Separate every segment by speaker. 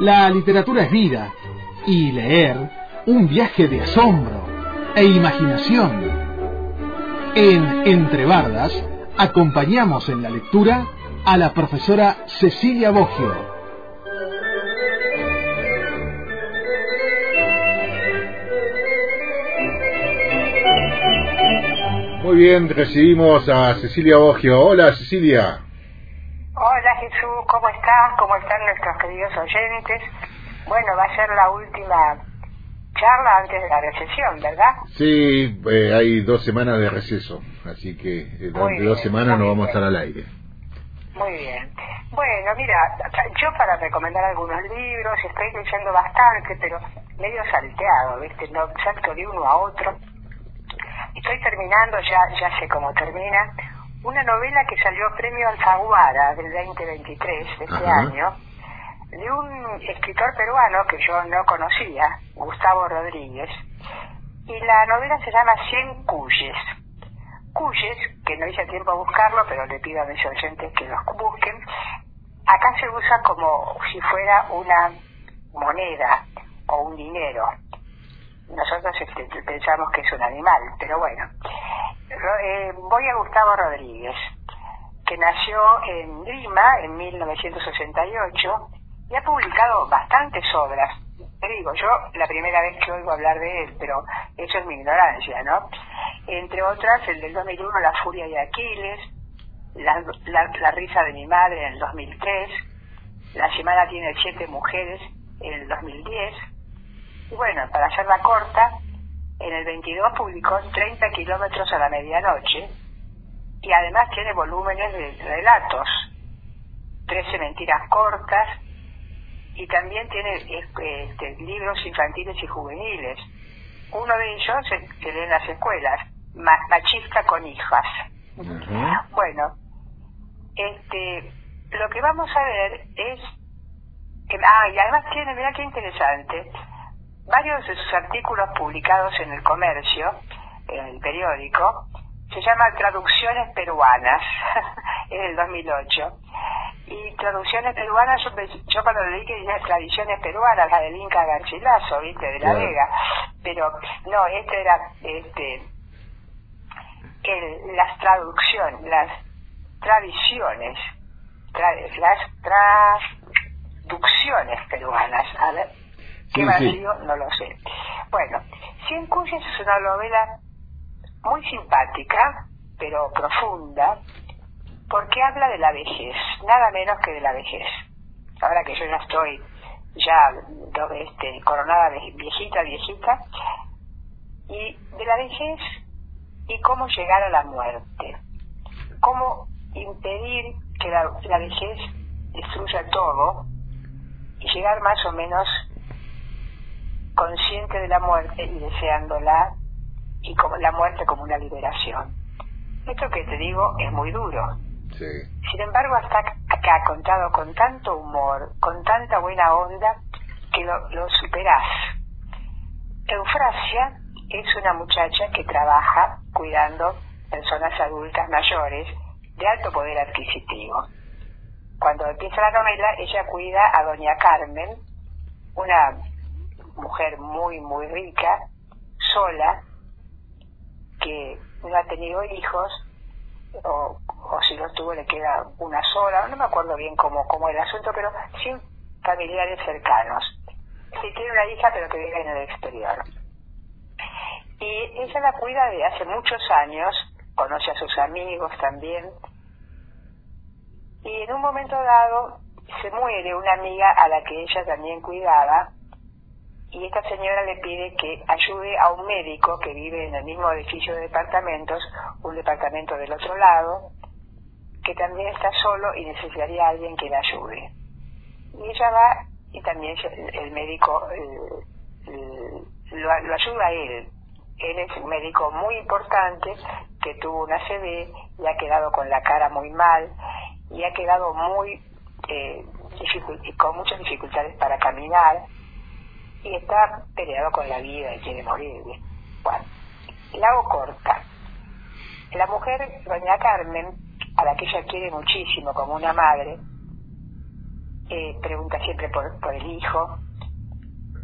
Speaker 1: La literatura es vida y leer un viaje de asombro e imaginación. En Entre Bardas acompañamos en la lectura a la profesora Cecilia Boggio.
Speaker 2: Muy bien, recibimos a Cecilia Boggio. Hola Cecilia.
Speaker 3: Hola Jesús, ¿cómo estás? ¿Cómo están nuestros queridos oyentes? Bueno, va a ser la última charla antes de la recesión, ¿verdad?
Speaker 2: Sí, eh, hay dos semanas de receso, así que eh, durante dos semanas no vamos a estar al aire.
Speaker 3: Muy bien. Bueno, mira, yo para recomendar algunos libros, estoy leyendo bastante, pero medio salteado, ¿viste? No salto de uno a otro. Estoy terminando, ya, ya sé cómo termina, una novela que salió premio Alfaguara del 2023 de este año, de un escritor peruano que yo no conocía, Gustavo Rodríguez, y la novela se llama Cien Cuyes. Cuyes, que no hice tiempo a buscarlo, pero le pido a mis oyentes que los busquen, acá se usa como si fuera una moneda o un dinero. Nosotros este, pensamos que es un animal, pero bueno. Eh, voy a Gustavo Rodríguez, que nació en Lima en 1968 y ha publicado bastantes obras. Te digo, yo la primera vez que oigo hablar de él, pero eso es mi ignorancia, ¿no? Entre otras, el del 2001, La furia de Aquiles, la, la, risa de mi madre en el 2003, La semana tiene siete mujeres en el 2010. Y bueno, para hacerla corta, en el 22 publicó 30 kilómetros a la medianoche y además tiene volúmenes de relatos, 13 mentiras cortas, y también tiene este, libros infantiles y juveniles. Uno de ellos se lee en las escuelas, Machista con hijas. Bueno, este, lo que vamos a ver es que, ah, y además tiene, mira qué interesante, varios de sus artículos publicados en el comercio, en el periódico, se llama Traducciones Peruanas, en el 2008 y traducciones peruanas, yo, yo cuando leí que decía tradiciones peruanas, la del Inca Garcilaso, ¿viste? De la Vega. Pero no, este era este el, las traducciones, las tradiciones, las traducciones peruanas. A ver, ¿qué sí, No lo sé. Bueno, Cien Cuyes es una novela muy simpática, pero profunda, porque habla de la vejez, nada menos que de la vejez. Ahora que yo ya estoy ya este, coronada viejita, viejita, y de la vejez y cómo llegar a la muerte, cómo impedir que la, la vejez destruya todo y llegar más o menos consciente de la muerte y deseándola y como la muerte como una liberación. Esto que te digo es muy duro, sin embargo, hasta acá contado con tanto humor, con tanta buena onda, que lo, lo superás. Eufrasia es una muchacha que trabaja cuidando personas adultas mayores de alto poder adquisitivo. Cuando empieza la novela, ella cuida a doña Carmen, una mujer muy, muy rica, sola, que no ha tenido hijos o, o si no tuvo le queda una sola, no me acuerdo bien cómo, cómo el asunto, pero sin familiares cercanos. Sí tiene una hija, pero que vive en el exterior. Y ella la cuida de hace muchos años, conoce a sus amigos también, y en un momento dado se muere una amiga a la que ella también cuidaba, y esta señora le pide que ayude a un médico que vive en el mismo edificio de departamentos, un departamento del otro lado, que también está solo y necesitaría a alguien que le ayude. Y ella va y también el médico lo, ayuda a él. Él es un médico muy importante que tuvo una CB y ha quedado con la cara muy mal y ha quedado muy eh, con muchas dificultades para caminar y está peleado con la vida y quiere morir. Bueno, la hago corta. La mujer, doña Carmen, a la que ella quiere muchísimo como una madre, eh, pregunta siempre por, por el hijo.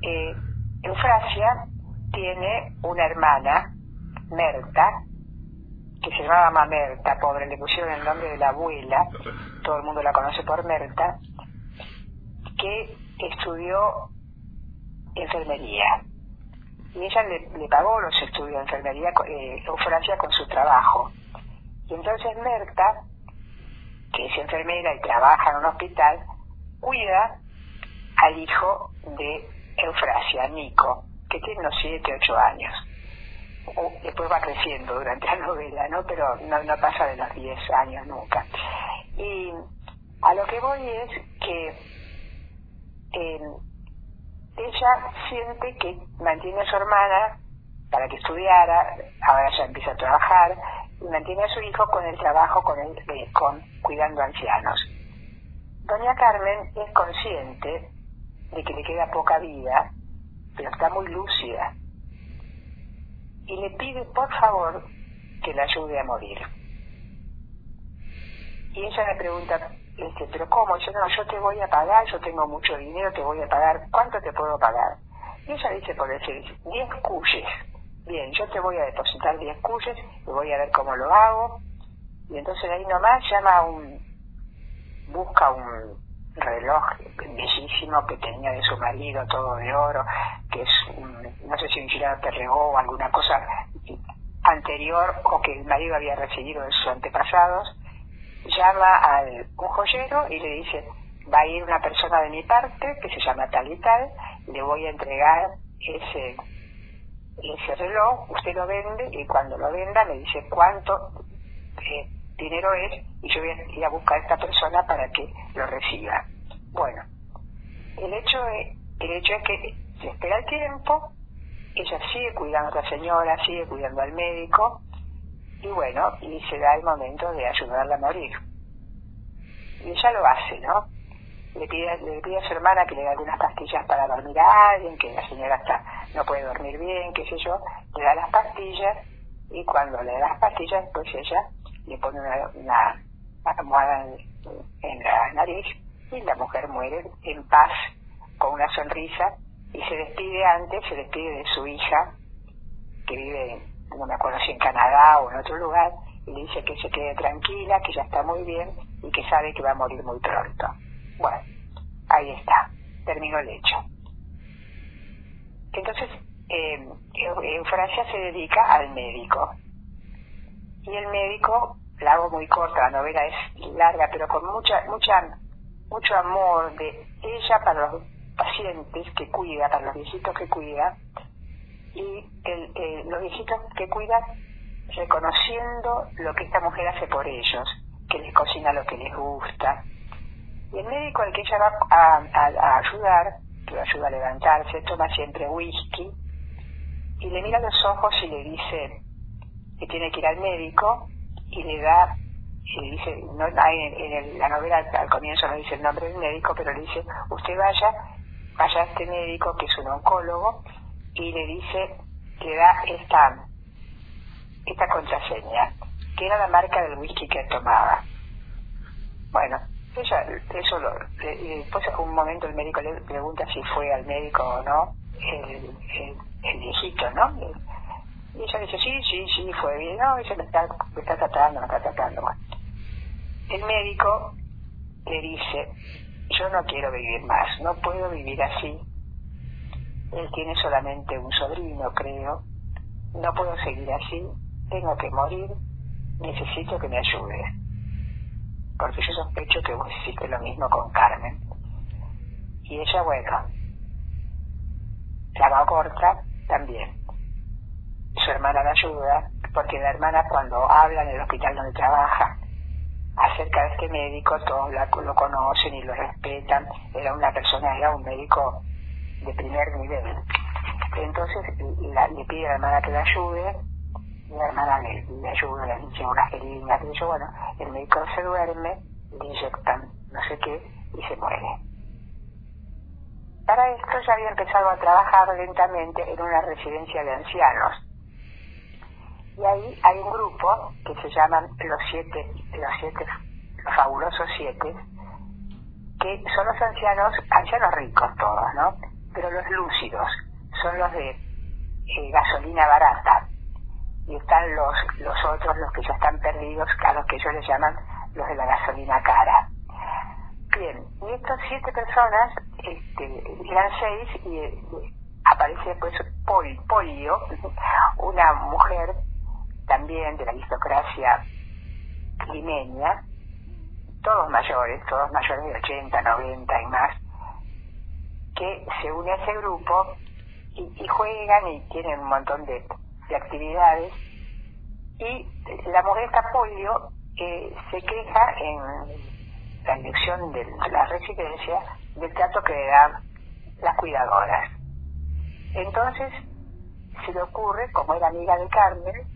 Speaker 3: Eh, Eufrasia tiene una hermana, Merta, que se llamaba Mamerta, pobre, le pusieron el nombre de la abuela, todo el mundo la conoce por Merta, que estudió enfermería. Y ella le, pagó los estudios de enfermería, eh, Eufrasia, con su trabajo. Y entonces Merta, que es enfermera y trabaja en un hospital, cuida al hijo de Eufrasia, Nico, que tiene unos 7, 8 años. después va creciendo durante la novela, ¿no? Pero no, no pasa de los 10 años nunca. Y a lo que voy es que eh, ella siente que mantiene a su hermana para que estudiara, ahora ya empieza a trabajar, y mantiene a su hijo con el trabajo con, el, con cuidando ancianos. Doña Carmen es consciente de que le queda poca vida, pero está muy lúcida. Y le pide, por favor, que la ayude a morir. Y ella me pregunta, este, pero ¿cómo? Yo no, yo te voy a pagar, yo tengo mucho dinero, te voy a pagar, ¿cuánto te puedo pagar? Y ella dice, por decir, 10 cuyes. Bien, yo te voy a depositar 10 cuyes, y voy a ver cómo lo hago. Y entonces ahí nomás llama un, busca un reloj bellísimo que tenía de su marido, todo de oro, que es, no sé si un girado regó o alguna cosa anterior o que el marido había recibido de sus antepasados, llama al un joyero y le dice, va a ir una persona de mi parte que se llama tal y tal, le voy a entregar ese ese reloj, usted lo vende y cuando lo venda me dice cuánto eh, dinero es y yo voy a ir a buscar a esta persona para que lo reciba. Bueno, el hecho es, el hecho es que se espera el tiempo, ella sigue cuidando a la señora, sigue cuidando al médico y bueno, y se da el momento de ayudarla a morir. Y ella lo hace, ¿no? Le pide, le pide a su hermana que le dé algunas pastillas para dormir a alguien, que la señora está no puede dormir bien, qué sé yo, le da las pastillas y cuando le da las pastillas, pues ella le pone una, una almohada en, la nariz y la mujer muere en paz, con una sonrisa, y se despide antes, se despide de su hija, que vive, no me acuerdo si en Canadá o en otro lugar, y le dice que se quede tranquila, que ya está muy bien y que sabe que va a morir muy pronto. Bueno, ahí está, terminó el hecho. Entonces, eh, en Francia se dedica al médico. Y el médico la hago muy corta, la novela es larga, pero con mucha, mucha, mucho amor de ella para los pacientes que cuida, para los viejitos que cuida, y el, los viejitos que cuida reconociendo lo que esta mujer hace por ellos, que les cocina lo que les gusta. Y el médico al que ella va a, ayudar, que lo ayuda a levantarse, toma siempre whisky, y le mira los ojos y le dice que tiene que ir al médico y le da, y le dice, no, en, la novela al comienzo no dice el nombre del médico, pero le dice, usted vaya, vaya a este médico que es un oncólogo y le dice, le da esta, esta contraseña, que era la marca del whisky que tomaba. Bueno, ella, eso lo, después en un momento el médico le pregunta si fue al médico o no, el, el, viejito, ¿no? Y ella dice, sí, sí, sí, fue bien. No, ella me está, me está tratando, me está tratando. El médico le dice, yo no quiero vivir más, no puedo vivir así. Él tiene solamente un sobrino, creo. No puedo seguir así, tengo que morir, necesito que me ayude. Porque yo sospecho que vos hiciste lo mismo con Carmen. Y ella, bueno, la va corta también su hermana la ayuda, porque la hermana cuando habla en el hospital donde trabaja acerca de este médico, todos lo conocen y lo respetan, era una persona, era un médico de primer nivel. Entonces le pide a la hermana que la ayude, y la hermana le, ayuda, le dice unas jeringas, y dice, bueno, el médico se duerme, le inyectan no sé qué y se muere. Para esto ya había empezado a trabajar lentamente en una residencia de ancianos y ahí hay un grupo que se llaman los siete, los siete, los fabulosos siete, que son los ancianos, ancianos ricos todos, ¿no? Pero los lúcidos son los de eh, gasolina barata y están los, los otros, los que ya están perdidos, a los que ellos les llaman los de la gasolina cara. Bien, y estas siete personas, este, eran seis, y eh, aparece después Polio, una mujer también de la aristocracia limeña, todos mayores, todos mayores de 80, 90 y más, que se une a ese grupo y, juegan y tienen un montón de, actividades. Y la mujer Polio eh, se queja en la dirección de la residencia del trato que le dan las cuidadoras. Entonces se le ocurre, como era amiga de Carmen,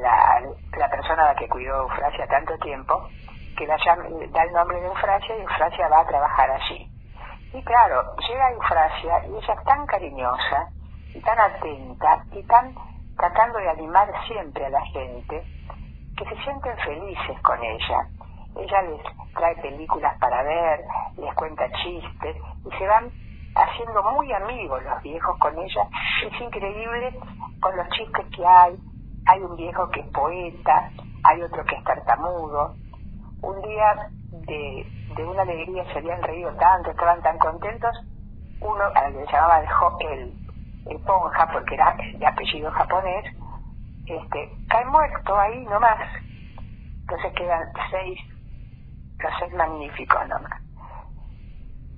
Speaker 3: la, la persona a la que cuidó Eufrasia tanto tiempo, que la da el nombre de Eufrasia y Eufrasia va a trabajar allí. Y claro, llega Eufrasia y ella es tan cariñosa y tan atenta y tan tratando de animar siempre a la gente que se sienten felices con ella. Ella les trae películas para ver, les cuenta chistes y se van haciendo muy amigos los viejos con ella. Es increíble con los chistes que hay. Hay un viejo que es poeta, hay otro que es tartamudo. Un día de, de una alegría se habían reído tanto, estaban tan contentos. Uno, al que se llamaba el, el, Ponja, porque era de apellido japonés, este, cae muerto ahí nomás. Entonces quedan seis, los seis magníficos nomás.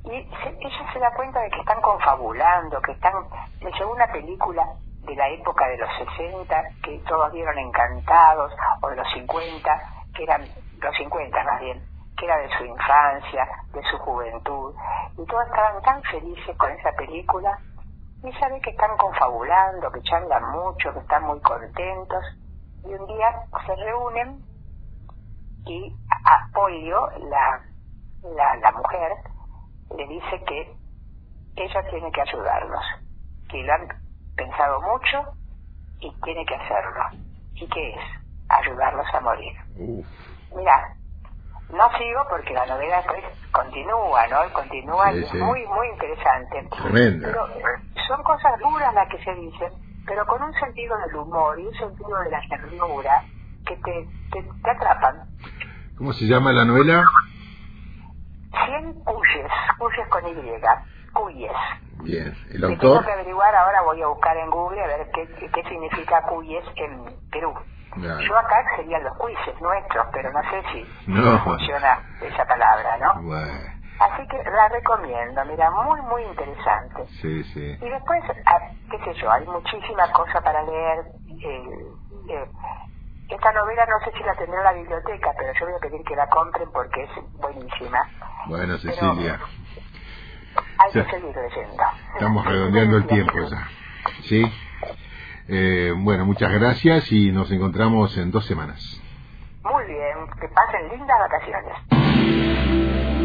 Speaker 3: Y ella se da cuenta de que están confabulando, que están... Le llegó una película de la época de los 60 que todos vieron encantados, o de los 50, que eran los 50 más bien, que era de su infancia, de su juventud, y todos estaban tan felices con esa película, y sabe que están confabulando, que charlan mucho, que están muy contentos, y un día se reúnen y Polio, la, la, mujer, le dice que ella tiene que ayudarlos, que lo han pensado mucho y tiene que hacerlo. ¿Y qué es? Ayudarlos a morir. Mira, no sigo porque la novela pues continúa, ¿no? Continúa y es muy, muy interesante. Pero son cosas duras las que se dicen, pero con un sentido del humor y un sentido de la ternura que te, te, atrapan.
Speaker 2: ¿Cómo se llama la novela?
Speaker 3: Cien cuyes, cuyes con Y, cuyes.
Speaker 2: Bien, el autor.
Speaker 3: tengo que averiguar, ahora voy a buscar en Google a ver qué, qué significa cuyes en Perú. Yo acá serían los juicios nuestros, pero no sé si funciona esa palabra, ¿no? Así que la recomiendo, mira, muy, muy interesante.
Speaker 2: Sí, sí.
Speaker 3: Y después, ah, qué sé yo, hay muchísima cosa para leer. Eh, esta novela no sé si la tendré en la biblioteca, pero yo voy a pedir que la compren porque es buenísima.
Speaker 2: Bueno, Cecilia.
Speaker 3: Hay que seguir leyendo.
Speaker 2: Estamos redondeando el tiempo ya. ¿Sí? Eh, bueno, muchas gracias y nos encontramos en dos semanas.
Speaker 3: Muy bien, que pasen lindas vacaciones.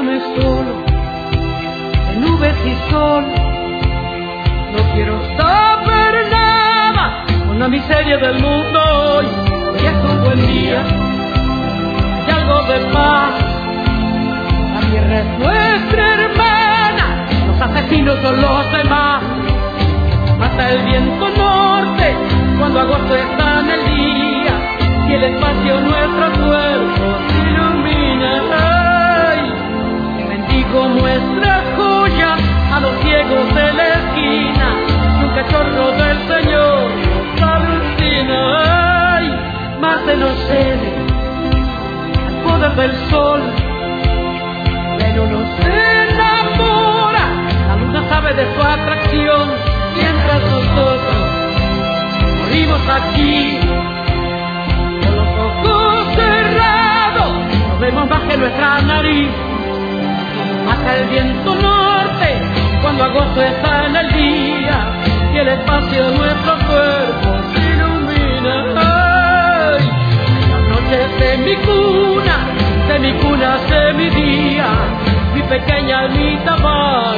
Speaker 4: déjame solo, nubes y sol. No quiero saber nada con la miseria del mundo hoy. Hoy es un buen día, hay algo de paz. La tierra es nuestra hermana, los asesinos son los demás. Mata el viento norte cuando agosto está en el día y el espacio nuestro cuerpo morimos aquí. Con los ojos cerrados, no vemos más que nuestra nariz. Hasta el viento norte, cuando agosto está en el día, y el espacio de nuestro cuerpo se ilumina de mi cuna, de mi cuna, de mi día, mi pequeña almita va